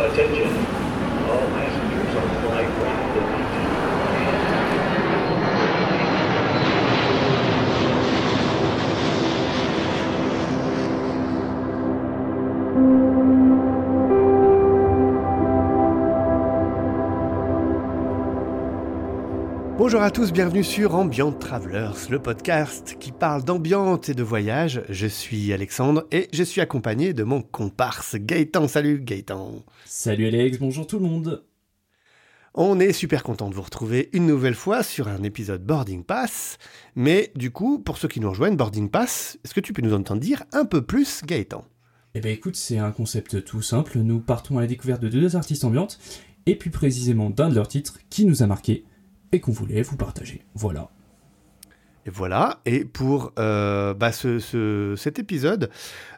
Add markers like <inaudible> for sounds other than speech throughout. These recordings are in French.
Attention, all passengers on flight Bonjour à tous, bienvenue sur Ambient Travelers, le podcast qui parle d'ambiance et de voyage. Je suis Alexandre et je suis accompagné de mon comparse Gaëtan. Salut Gaëtan. Salut Alex, bonjour tout le monde. On est super content de vous retrouver une nouvelle fois sur un épisode Boarding Pass. Mais du coup, pour ceux qui nous rejoignent, Boarding Pass, est-ce que tu peux nous en dire un peu plus Gaëtan? Eh ben écoute, c'est un concept tout simple. Nous partons à la découverte de deux artistes ambiantes et plus précisément d'un de leurs titres qui nous a marqué et qu'on voulait vous partager. Voilà. Et voilà, et pour euh, bah, ce, ce- cet épisode,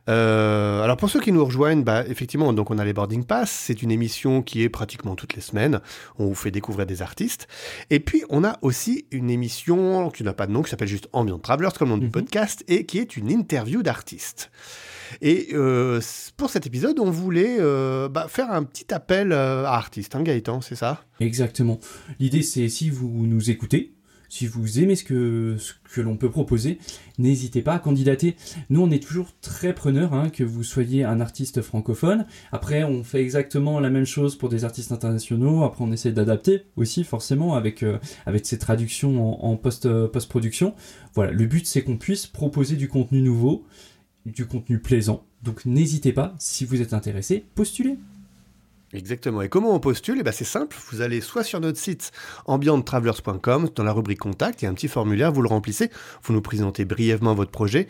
euh, alors pour ceux qui nous rejoignent, bah, effectivement, donc on a les Boarding Pass, c'est une émission qui est pratiquement toutes les semaines, on vous fait découvrir des artistes, et puis on a aussi une émission qui n'a pas de nom, qui s'appelle juste Ambient Travelers, comme le nom du Mhm. podcast, et qui est une interview d'artistes. Et euh, pour cet épisode, on voulait euh, bah, faire un petit appel euh, à artistes, hein, Gaëtan, c'est ça? Exactement. L'idée c'est si vous nous écoutez, si vous aimez ce que, ce que l'on peut proposer, n'hésitez pas à candidater. Nous on est toujours très preneurs, hein, que vous soyez un artiste francophone. Après on fait exactement la même chose pour des artistes internationaux. Après on essaie d'adapter aussi forcément avec, avec ces traductions en, post, post-production. Voilà, le but c'est qu'on puisse proposer du contenu nouveau, du contenu plaisant. Donc n'hésitez pas, si vous êtes intéressé, postulez. Exactement. Et comment on postule? Eh ben, C'est simple, vous allez soit sur notre site ambienttravelers.com, dans la rubrique contact, il y a un petit formulaire, vous le remplissez, vous nous présentez brièvement votre projet,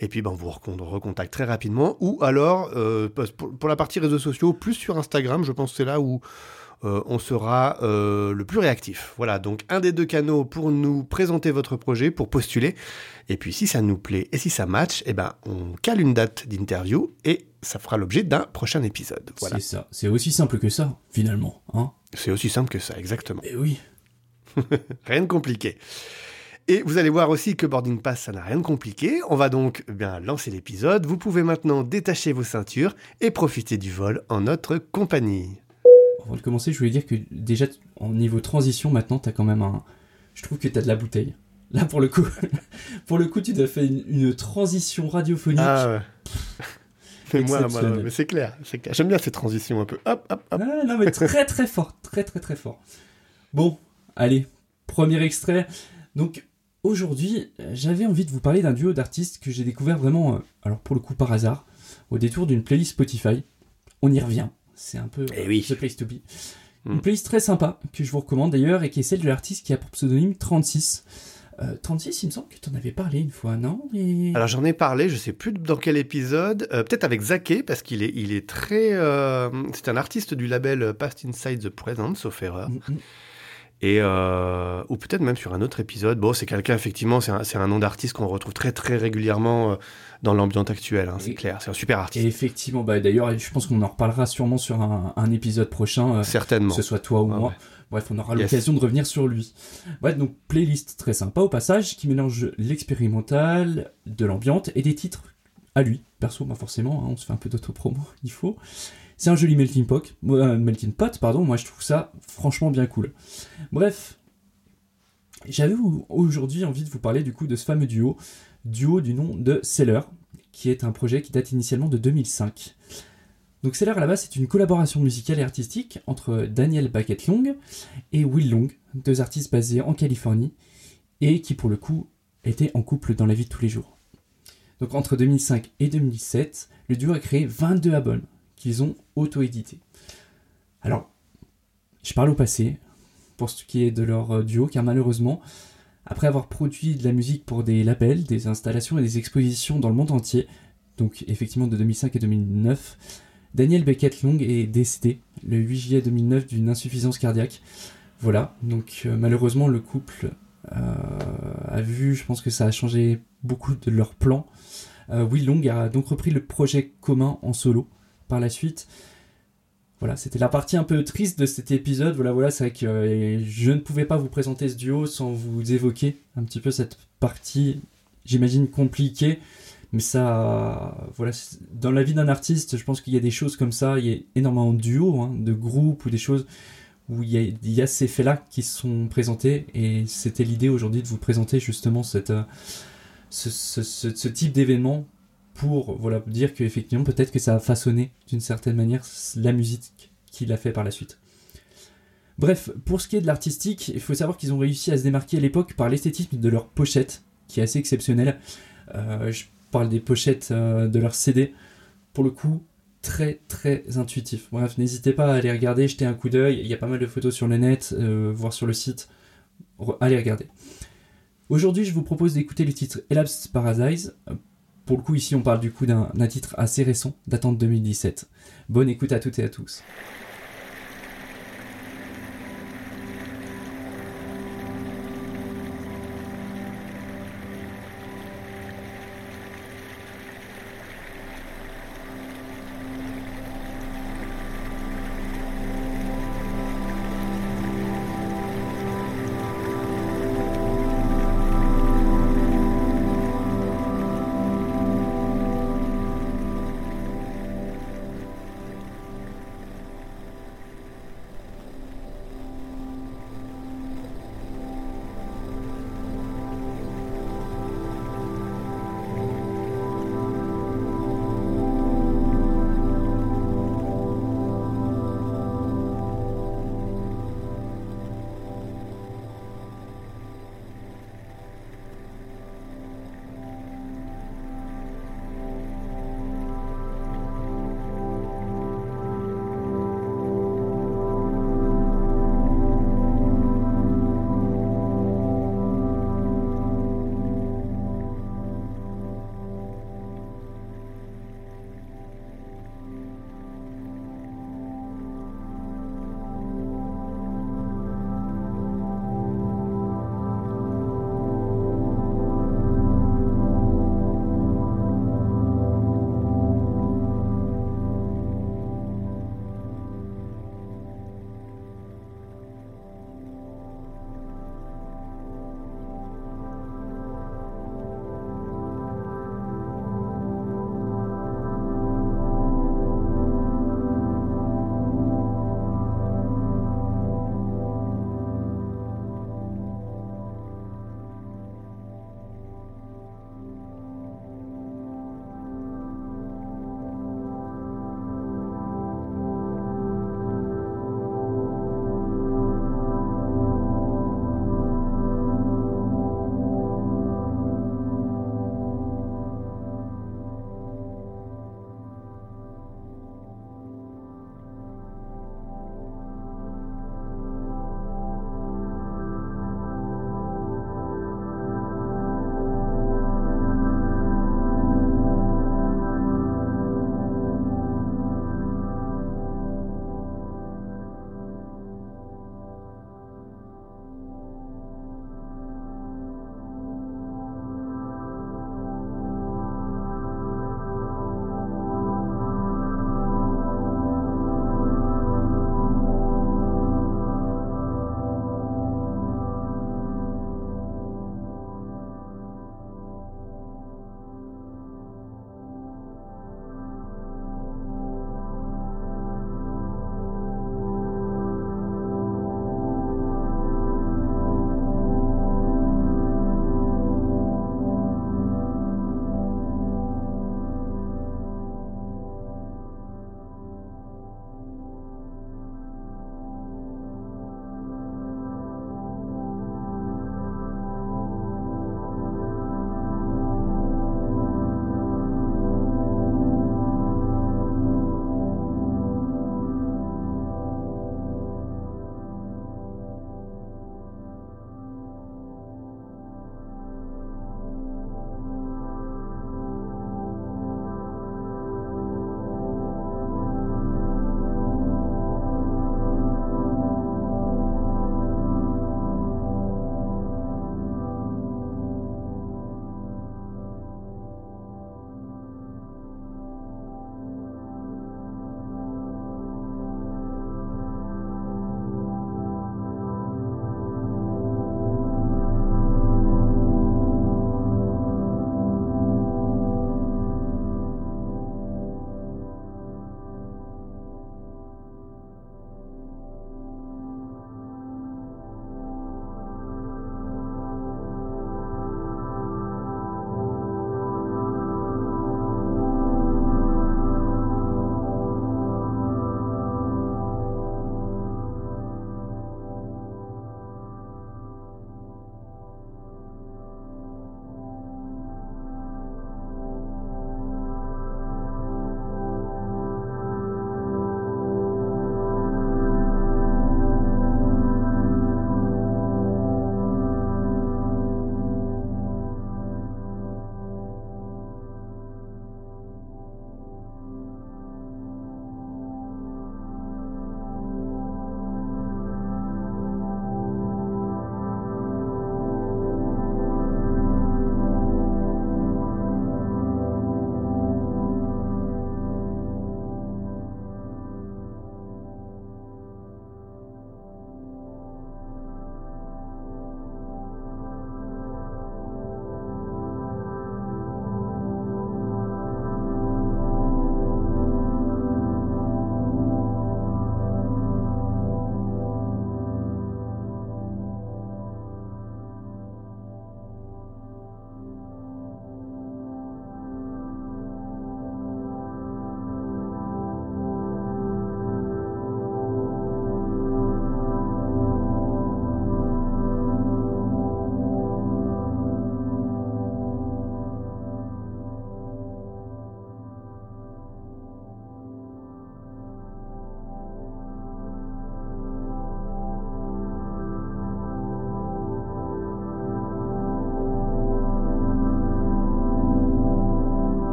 et puis ben, on vous recon- recontacte très rapidement, ou alors, euh, pour la partie réseaux sociaux, plus sur Instagram, je pense que c'est là où euh, on sera euh, le plus réactif. Voilà, donc un des deux canaux pour nous présenter votre projet, pour postuler, et puis si ça nous plaît et si ça match, eh ben, on cale une date d'interview, et ça fera l'objet d'un prochain épisode. Voilà. C'est ça. C'est aussi simple que ça, finalement. Hein C'est aussi simple que ça, exactement. Eh oui. <laughs> Rien de compliqué. Et vous allez voir aussi que Boarding Pass, ça n'a rien de compliqué. On va donc eh bien lancer l'épisode. Vous pouvez maintenant détacher vos ceintures et profiter du vol en notre compagnie. Avant de commencer, je voulais dire que déjà, en niveau transition, maintenant, t'as quand même un. Je trouve que t'as de la bouteille. <laughs> Là, pour le coup, <laughs> pour le coup, tu as fait une, une transition radiophonique. Ah ouais. <laughs> Mais moi, mais c'est clair, c'est clair. J'aime bien ces transitions un peu. Hop, hop, hop. Ah, non, mais très très fort, très très très fort. Bon, allez, premier extrait. Donc, aujourd'hui, j'avais envie de vous parler d'un duo d'artistes que j'ai découvert vraiment, euh, alors pour le coup par hasard, au détour d'une playlist Spotify. On y revient. C'est un peu Eh oui. The Place to Be. Mm. Une playlist très sympa que je vous recommande d'ailleurs et qui est celle de l'artiste qui a pour pseudonyme 36. Euh, 36, il me semble que tu en avais parlé une fois, non? Et- Alors j'en ai parlé, je sais plus dans quel épisode, euh, peut-être avec Zaké, parce qu'il est, il est très... euh, c'est un artiste du label Past Inside the Present, sauf erreur. Mm, mm. Et euh, ou peut-être même sur un autre épisode. Bon, c'est quelqu'un effectivement, c'est un, nom d'artiste qu'on retrouve très très régulièrement euh, dans l'ambiance actuelle. hein, c'est Et- clair, c'est un super Et artiste. effectivement, bah, d'ailleurs, je pense qu'on en reparlera sûrement sur un, un épisode prochain. euh, Certainement. que ce soit toi ou Ah moi. ouais. Bref, on aura Yes. l'occasion de revenir sur lui. Ouais, donc playlist très sympa au passage, qui mélange l'expérimental, de l'ambiante et des titres à lui. Perso, bah forcément, hein, on se fait un peu d'autopromo, <laughs> il faut. C'est un joli melting pot, euh, melting pot, pardon. Moi, je trouve ça franchement bien cool. Bref, j'avais au- aujourd'hui envie de vous parler du coup de ce fameux duo, duo du nom de Seller, qui est un projet qui date initialement de 2005. Donc Seller à la base c'est une collaboration musicale et artistique entre Daniel Baquet Long et Will Long, deux artistes basés en Californie et qui pour le coup étaient en couple dans la vie de tous les jours. Donc entre 2005 et 2007, le duo a créé 22 albums qu'ils ont auto-édités. Alors, je parle au passé pour ce qui est de leur euh, duo car malheureusement, après avoir produit de la musique pour des labels, des installations et des expositions dans le monde entier, donc effectivement de 2005 et 2009, Daniel Beckett Long est décédé le 8 juillet 2009 d'une insuffisance cardiaque. Voilà, donc euh, malheureusement le couple euh, a vu, je pense que ça a changé beaucoup de leurs plans. Euh, Will Long a donc repris le projet commun en solo par la suite. Voilà, c'était la partie un peu triste de cet épisode. Voilà, voilà, c'est vrai que euh, je ne pouvais pas vous présenter ce duo sans vous évoquer un petit peu cette partie, j'imagine, compliquée, Mais ça, voilà, dans la vie d'un artiste, je pense qu'il y a des choses comme ça, il y a énormément de duos, hein, de groupes ou des choses où il y a, ces faits-là qui sont présentés. Et c'était l'idée aujourd'hui de vous présenter justement euh, ce- ce type d'événement pour voilà, dire qu'effectivement, peut-être que ça a façonné d'une certaine manière la musique qu'il a fait par la suite. Bref, pour ce qui est de l'artistique, il faut savoir qu'ils ont réussi à se démarquer à l'époque par l'esthétisme de leur pochette, qui est assez exceptionnel. Euh, je parle des pochettes euh, de leur CD. Pour le coup, très très intuitif. Bref, n'hésitez pas à aller regarder, jeter un coup d'œil. Il y a pas mal de photos sur le net, euh, voir sur le site. Allez regarder. Aujourd'hui, je vous propose d'écouter le titre Elapsed Paradise. Pour le coup, ici, on parle du coup d'un titre assez récent, datant de 2017. Bonne écoute à toutes et à tous.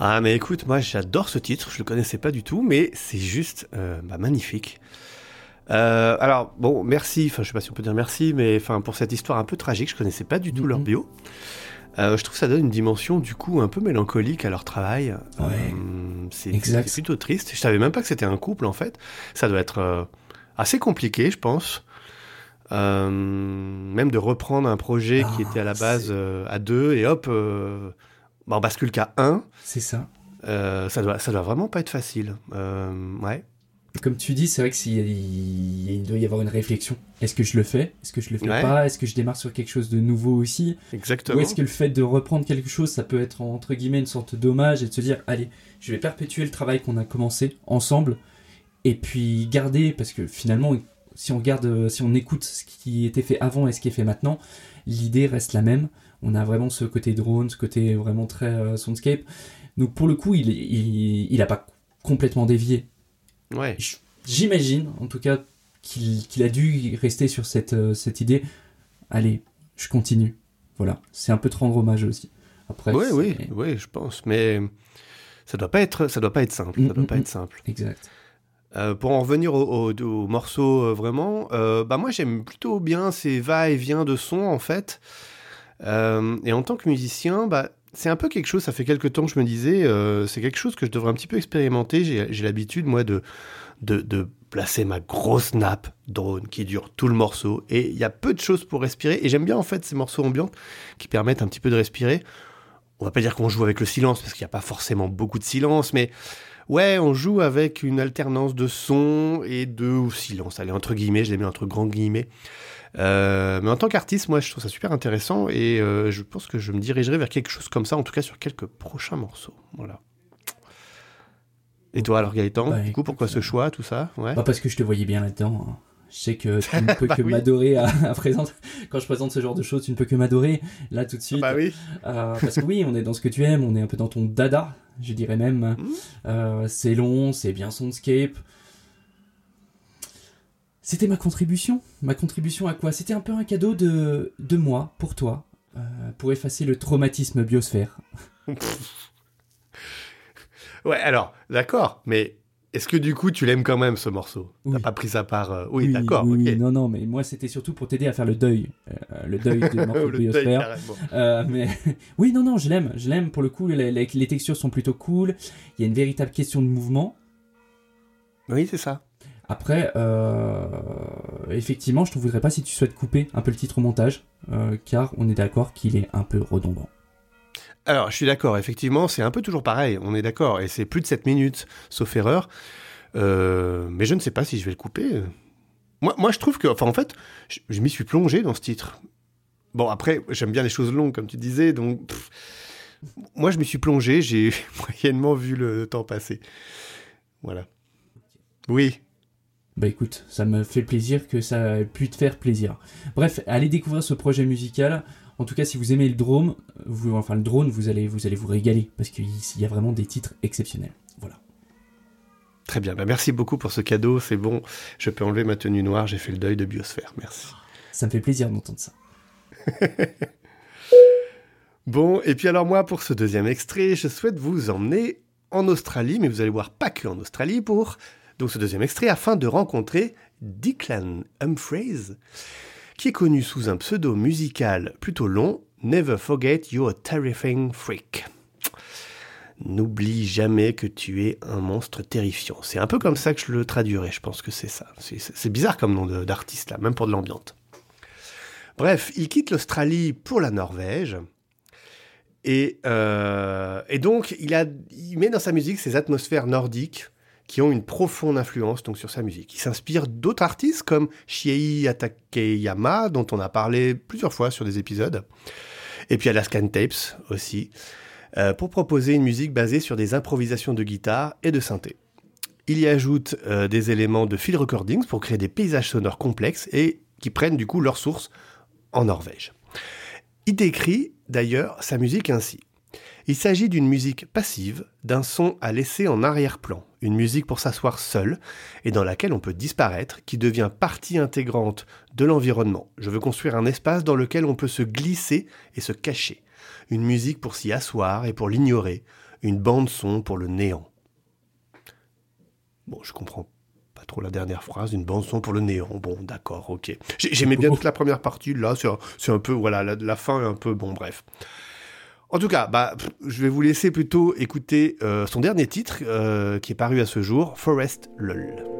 Ah mais écoute, moi j'adore ce titre, je le connaissais pas du tout, mais c'est juste euh, bah, magnifique. Euh, alors bon, merci, enfin je sais pas si on peut dire merci, mais enfin pour cette histoire un peu tragique, je connaissais pas du tout leur Mhm. bio. Euh, je trouve que ça donne une dimension du coup un peu mélancolique à leur travail. Ouais. C'est plutôt triste. Je savais même pas que c'était un couple en fait. Ça doit être assez compliqué, je pense. Même de reprendre un projet qui Ah, était à la base à deux et hop, bah, on bascule qu'à un. C'est ça. Euh, ça doit, ça doit vraiment pas être facile. Euh, ouais. Comme tu dis, c'est vrai que s'il y a- il doit y avoir une réflexion. Est-ce que je le fais? Est-ce que je le fais Ouais. pas? Est-ce que je démarre sur quelque chose de nouveau aussi? Exactement. Ou est-ce que le fait de reprendre quelque chose, ça peut être entre guillemets une sorte d'hommage et de se dire, allez, je vais perpétuer le travail qu'on a commencé ensemble et puis garder, parce que finalement, si on regarde, si on écoute ce qui était fait avant et ce qui est fait maintenant, l'idée reste la même. On a vraiment ce côté drone, ce côté vraiment très euh, soundscape. Donc pour le coup, il, est- il, il a pas complètement dévié. Ouais. J'imagine, en tout cas, qu'il a dû rester sur cette, euh, cette idée. Allez, je continue. Voilà, c'est un peu rendre hommage aussi. Après, Oui, oui, oui, je pense. Mais ça doit pas être, ça doit pas être simple. Ça Mm, doit mm, pas mm. être simple. Exact. Euh, pour en revenir au, au- au morceau euh, vraiment, euh, bah moi j'aime plutôt bien ces va-et-vient de son en fait. Euh, et en tant que musicien, bah, c'est un peu quelque chose, ça fait quelques temps que je me disais, euh, c'est quelque chose que je devrais un petit peu expérimenter. J'ai l'habitude, moi, de, de, de placer ma grosse nappe drone qui dure tout le morceau. Et il y a peu de choses pour respirer. Et j'aime bien en fait ces morceaux ambiants qui permettent un petit peu de respirer. On va pas dire qu'on joue avec le silence, parce qu'il n'y a pas forcément beaucoup de silence, mais ouais, on joue avec une alternance de son et de silence. Allez, entre guillemets, je les mets entre grands guillemets. Euh, mais en tant qu'artiste, moi, je trouve ça super intéressant et euh, je pense que je me dirigerai vers quelque chose comme ça, en tout cas sur quelques prochains morceaux. Voilà. Et toi, alors Gaëtan, Bah, du coup, pourquoi ce choix, tout ça? Ouais. Pas parce que je te voyais bien là-dedans. hein. Je sais que tu ne <laughs> peux Bah que oui. m'adorer à, <laughs> à présenter. Quand je présente ce genre de choses, tu ne peux que m'adorer là tout de suite. Bah oui. Euh, parce que oui, on est dans ce que tu aimes, on est un peu dans ton dada, je dirais même. Euh, c'est long, c'est bien soundscape. C'était ma contribution. Ma contribution à quoi? C'était un peu un cadeau de, de moi, pour toi, euh, pour effacer le traumatisme biosphère. <laughs> Ouais, alors, d'accord, mais est-ce que du coup, tu l'aimes quand même ce morceau? T'as pas pris ça par. euh, Oui, d'accord, oui, non, non, mais moi c'était surtout pour t'aider à faire le deuil. euh, le deuil du <laughs> morceau Le biosphère. Euh, mais <laughs> oui, non, non, je l'aime. Je l'aime pour le coup. Les, les- les textures sont plutôt cool. Il y a une véritable question de mouvement. Oui, c'est ça. Après, euh, effectivement, je ne voudrais pas si tu souhaites couper un peu le titre au montage, euh, car on est d'accord qu'il est un peu redondant. Alors, je suis d'accord, effectivement, c'est un peu toujours pareil, on est d'accord, et c'est plus de 7 minutes, sauf erreur. Euh, mais je ne sais pas si je vais le couper. Moi, moi je trouve que, enfin, en fait, je, je m'y suis plongé dans ce titre. Bon, après, j'aime bien les choses longues, comme tu disais, donc. pff, moi, je m'y suis plongé, j'ai <laughs> moyennement vu le temps passer. Voilà. Oui, Bah écoute, ça me fait plaisir que ça ait pu te faire plaisir. Bref, allez découvrir ce projet musical. En tout cas, si vous aimez le drone, vous, enfin le drone, vous allez vous allez vous régaler parce qu'il y a vraiment des titres exceptionnels. Voilà. très bien. Bah, merci beaucoup pour ce cadeau, c'est bon. Je peux enlever ma tenue noire, j'ai fait le deuil de Biosphère, merci. Ça me fait plaisir d'entendre ça. <laughs> Bon, et puis alors moi, pour ce deuxième extrait, je souhaite vous emmener en Australie, mais vous allez voir pas que en Australie pour donc ce deuxième extrait afin de rencontrer Declan Humphreys, qui est connu sous un pseudo musical plutôt long, Never Forget You're a Terrifying Freak. N'oublie jamais que tu es un monstre terrifiant. C'est un peu comme ça que je le traduirais, je pense que c'est ça. C'est- bizarre comme nom d'artiste là, même pour de l'ambiance. Bref, il quitte l'Australie pour la Norvège. Et, euh, donc, il, il met dans sa musique ces atmosphères nordiques qui ont une profonde influence donc, sur sa musique. Il s'inspire d'autres artistes comme Shiei Atakeyama, dont on a parlé plusieurs fois sur des épisodes, et puis Alaskan Tapes aussi, euh, pour proposer une musique basée sur des improvisations de guitare et de synthé. Il y ajoute euh, des éléments de field recordings pour créer des paysages sonores complexes et qui prennent du coup leur source en Norvège. Il décrit d'ailleurs sa musique ainsi. Il s'agit d'une musique passive, d'un son à laisser en arrière-plan, une musique pour s'asseoir seul et dans laquelle on peut disparaître, qui devient partie intégrante de l'environnement. Je veux construire un espace dans lequel on peut se glisser et se cacher. Une musique pour s'y asseoir et pour l'ignorer. une bande son pour le néant. Bon, je comprends pas trop la dernière phrase, une bande son pour le néant. Bon, d'accord, ok. J'ai- J'aimais bien <laughs> toute la première partie, là, c'est un, peu, voilà, la, la fin est un peu, bon, bref. En tout cas, bah, je vais vous laisser plutôt écouter euh, son dernier titre, euh, qui est paru à ce jour, Forest Lull.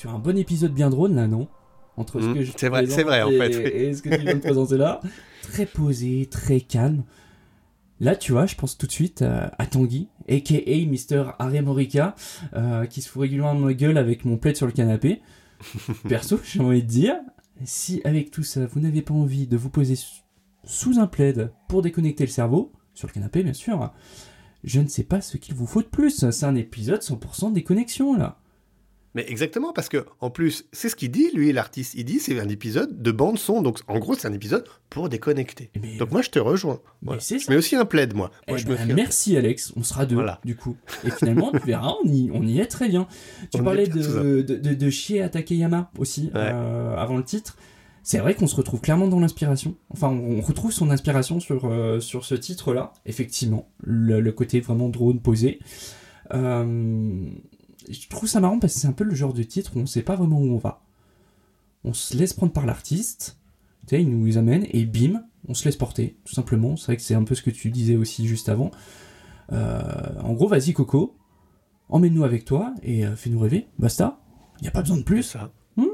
Sur un bon épisode bien drone là, non? Entre ce Mm, que je c'est vrai, c'est vrai, en fait, oui. Et ce que tu viens de présenter là. <laughs> Très posé, très calme. Là, tu vois, je pense tout de suite euh, à Tanguy, a.k.a. Mr. Harry Morica, euh, qui se fout régulièrement ma gueule avec mon plaid sur le canapé. <laughs> Perso, j'ai envie de dire, si avec tout ça, vous n'avez pas envie de vous poser sous un plaid pour déconnecter le cerveau, sur le canapé bien sûr, je ne sais pas ce qu'il vous faut de plus. C'est un épisode 100% déconnexion là. Mais exactement, parce que en plus, c'est ce qu'il dit, lui, l'artiste. Il dit c'est un épisode de bande son. Donc en gros, c'est un épisode pour déconnecter. Mais- Donc moi, je te rejoins. Mais Voilà. c'est Je ça. mets aussi un plaid, moi. Moi, Eh me ben, merci Alex, on sera deux Voilà. du coup. Et finalement, tu verras, on y, on y est très bien. Tu On parlais bien, de, de, de, de chier à Takeyama aussi Ouais. euh, avant le titre. C'est vrai qu'on se retrouve clairement dans l'inspiration. Enfin, on on retrouve son inspiration sur, euh, sur ce titre-là. Effectivement, le, le côté vraiment drone posé. Euh, je trouve ça marrant parce que c'est un peu le genre de titre où on sait pas vraiment où on va. On se laisse prendre par l'artiste, tu sais, il nous amène et bim, on se laisse porter, tout simplement. C'est vrai que c'est un peu ce que tu disais aussi juste avant. Euh, en gros, vas-y Coco, emmène-nous avec toi et euh, fais-nous rêver, basta. Il n'y a pas besoin de plus. ça. Hmm.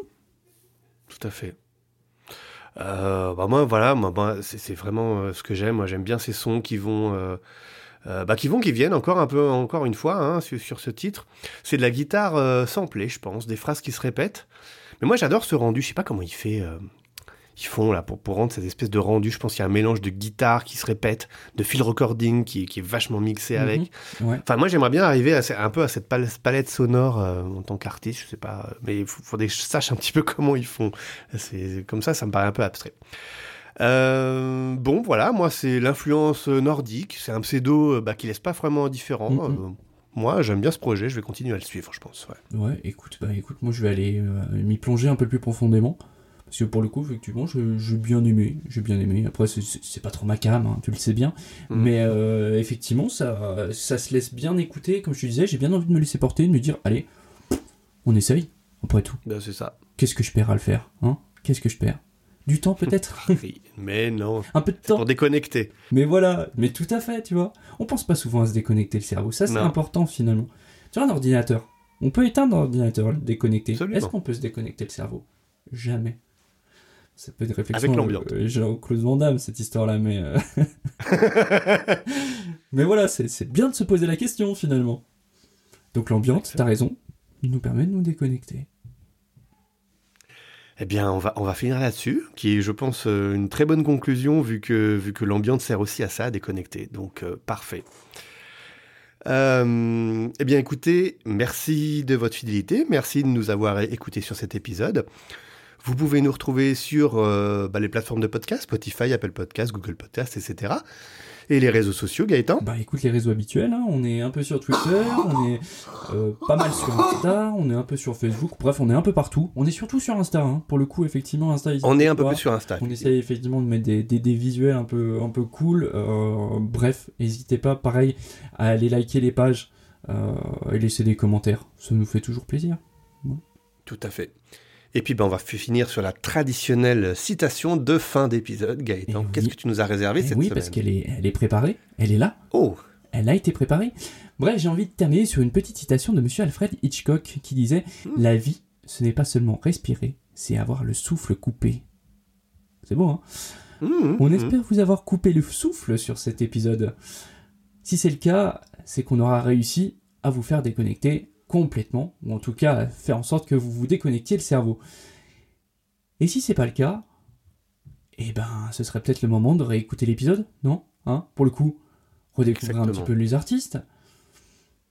Tout à fait. Euh, bah moi, voilà, moi, c'est vraiment ce que j'aime. Moi, j'aime bien ces sons qui vont, euh, bah, qui vont, qui viennent encore un peu, encore une fois, hein, sur, sur ce titre. C'est de la guitare euh, samplée, je pense, des phrases qui se répètent. Mais moi, j'adore ce rendu. Je sais pas comment il fait. euh, ils font là pour, pour rendre cette espèce de rendu. Je pense qu'il y a un mélange de guitare qui se répète, de field recording qui, qui est vachement mixé avec. Mhm. Ouais. Enfin, moi, j'aimerais bien arriver à, un peu à cette pal- palette sonore euh, en tant qu'artiste, je sais pas, mais il faudrait que je sache un petit peu <laughs> comment ils font. C'est comme ça, ça me paraît un peu abstrait. Euh, bon, voilà, moi, c'est l'influence nordique. C'est un pseudo euh, bah, qui laisse pas vraiment indifférent. Mhm. Euh, moi, j'aime bien ce projet. Je vais continuer à le suivre, je pense. Ouais. Ouais, écoute, bah écoute, moi je vais aller euh, m'y plonger un peu plus profondément. Parce que pour le coup, effectivement, j'ai bien aimé. J'ai bien aimé. Après, c'est- pas trop ma cam, hein, tu le sais bien. Mhm. Mais effectivement, ça, ça se laisse bien écouter. Comme je te disais, j'ai bien envie de me laisser porter, de me dire, allez, on essaye. Après tout, Ben, c'est ça. qu'est-ce que je perds à le faire hein? Qu'est-ce que je perds? Du temps peut-être <laughs> mais non, Un peu de temps pour déconnecter. Mais voilà, mais tout à fait, tu vois. On pense pas souvent à se déconnecter le cerveau. Ça, c'est important finalement. Tu vois, un ordinateur. On peut éteindre l'ordinateur, le déconnecter. Est-ce qu'on peut se déconnecter le cerveau? Jamais. Ça peut être réflexion. Avec l'ambiance. euh, Jean-Claude Van Damme, cette histoire-là, mais. euh, <laughs> mais voilà, c'est c'est bien de se poser la question finalement. Donc l'ambiance, t'as raison, nous permet de nous déconnecter. Eh bien, on va, finir là-dessus, qui est, je pense, euh, une très bonne conclusion, vu que, vu que l'ambiance sert aussi à ça, à déconnecter. Donc, euh, parfait. Euh, eh bien, écoutez, merci de votre fidélité, merci de nous avoir écoutés sur cet épisode. Vous pouvez nous retrouver sur euh, bah, les plateformes de podcast, Spotify, Apple Podcast, Google Podcast, etc. Et les réseaux sociaux, Gaëtan? Bah écoute les réseaux habituels, hein, on est un peu sur Twitter, on est euh, pas mal sur Insta, on est un peu sur Facebook, bref on est un peu partout. On est surtout sur Insta, hein. pour le coup effectivement Insta. On est un peu plus sur Insta. On essaye effectivement de mettre des, des, des visuels un peu, un peu cool. euh, bref, n'hésitez pas, pareil, à aller liker les pages et laisser des commentaires. Ça nous fait toujours plaisir. Tout à fait. Et puis, ben, on va finir sur la traditionnelle citation de fin d'épisode. Gaëtan, oui. qu'est-ce que tu nous as réservé Eh cette oui, semaine parce qu'elle est, elle est préparée, elle est là. Oh, Elle a été préparée. Bref, j'ai envie de terminer sur une petite citation de Monsieur Alfred Hitchcock qui disait La vie, ce n'est pas seulement respirer, c'est avoir le souffle coupé. C'est beau, hein? Mmh, On mmh. espère vous avoir coupé le souffle sur cet épisode. Si c'est le cas, c'est qu'on aura réussi à vous faire déconnecter complètement, ou en tout cas faire en sorte que vous vous déconnectiez le cerveau. Et si c'est pas le cas, eh ben, ce serait peut-être le moment de réécouter l'épisode, non? Hein? Pour le coup, redécouvrir un petit peu les artistes.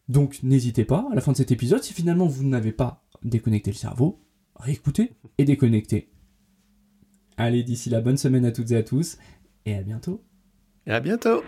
Donc, n'hésitez pas, à la fin de cet épisode, si finalement vous n'avez pas déconnecté le cerveau, réécoutez et déconnectez. Allez, d'ici là, bonne semaine à toutes et à tous, et à bientôt. Et à bientôt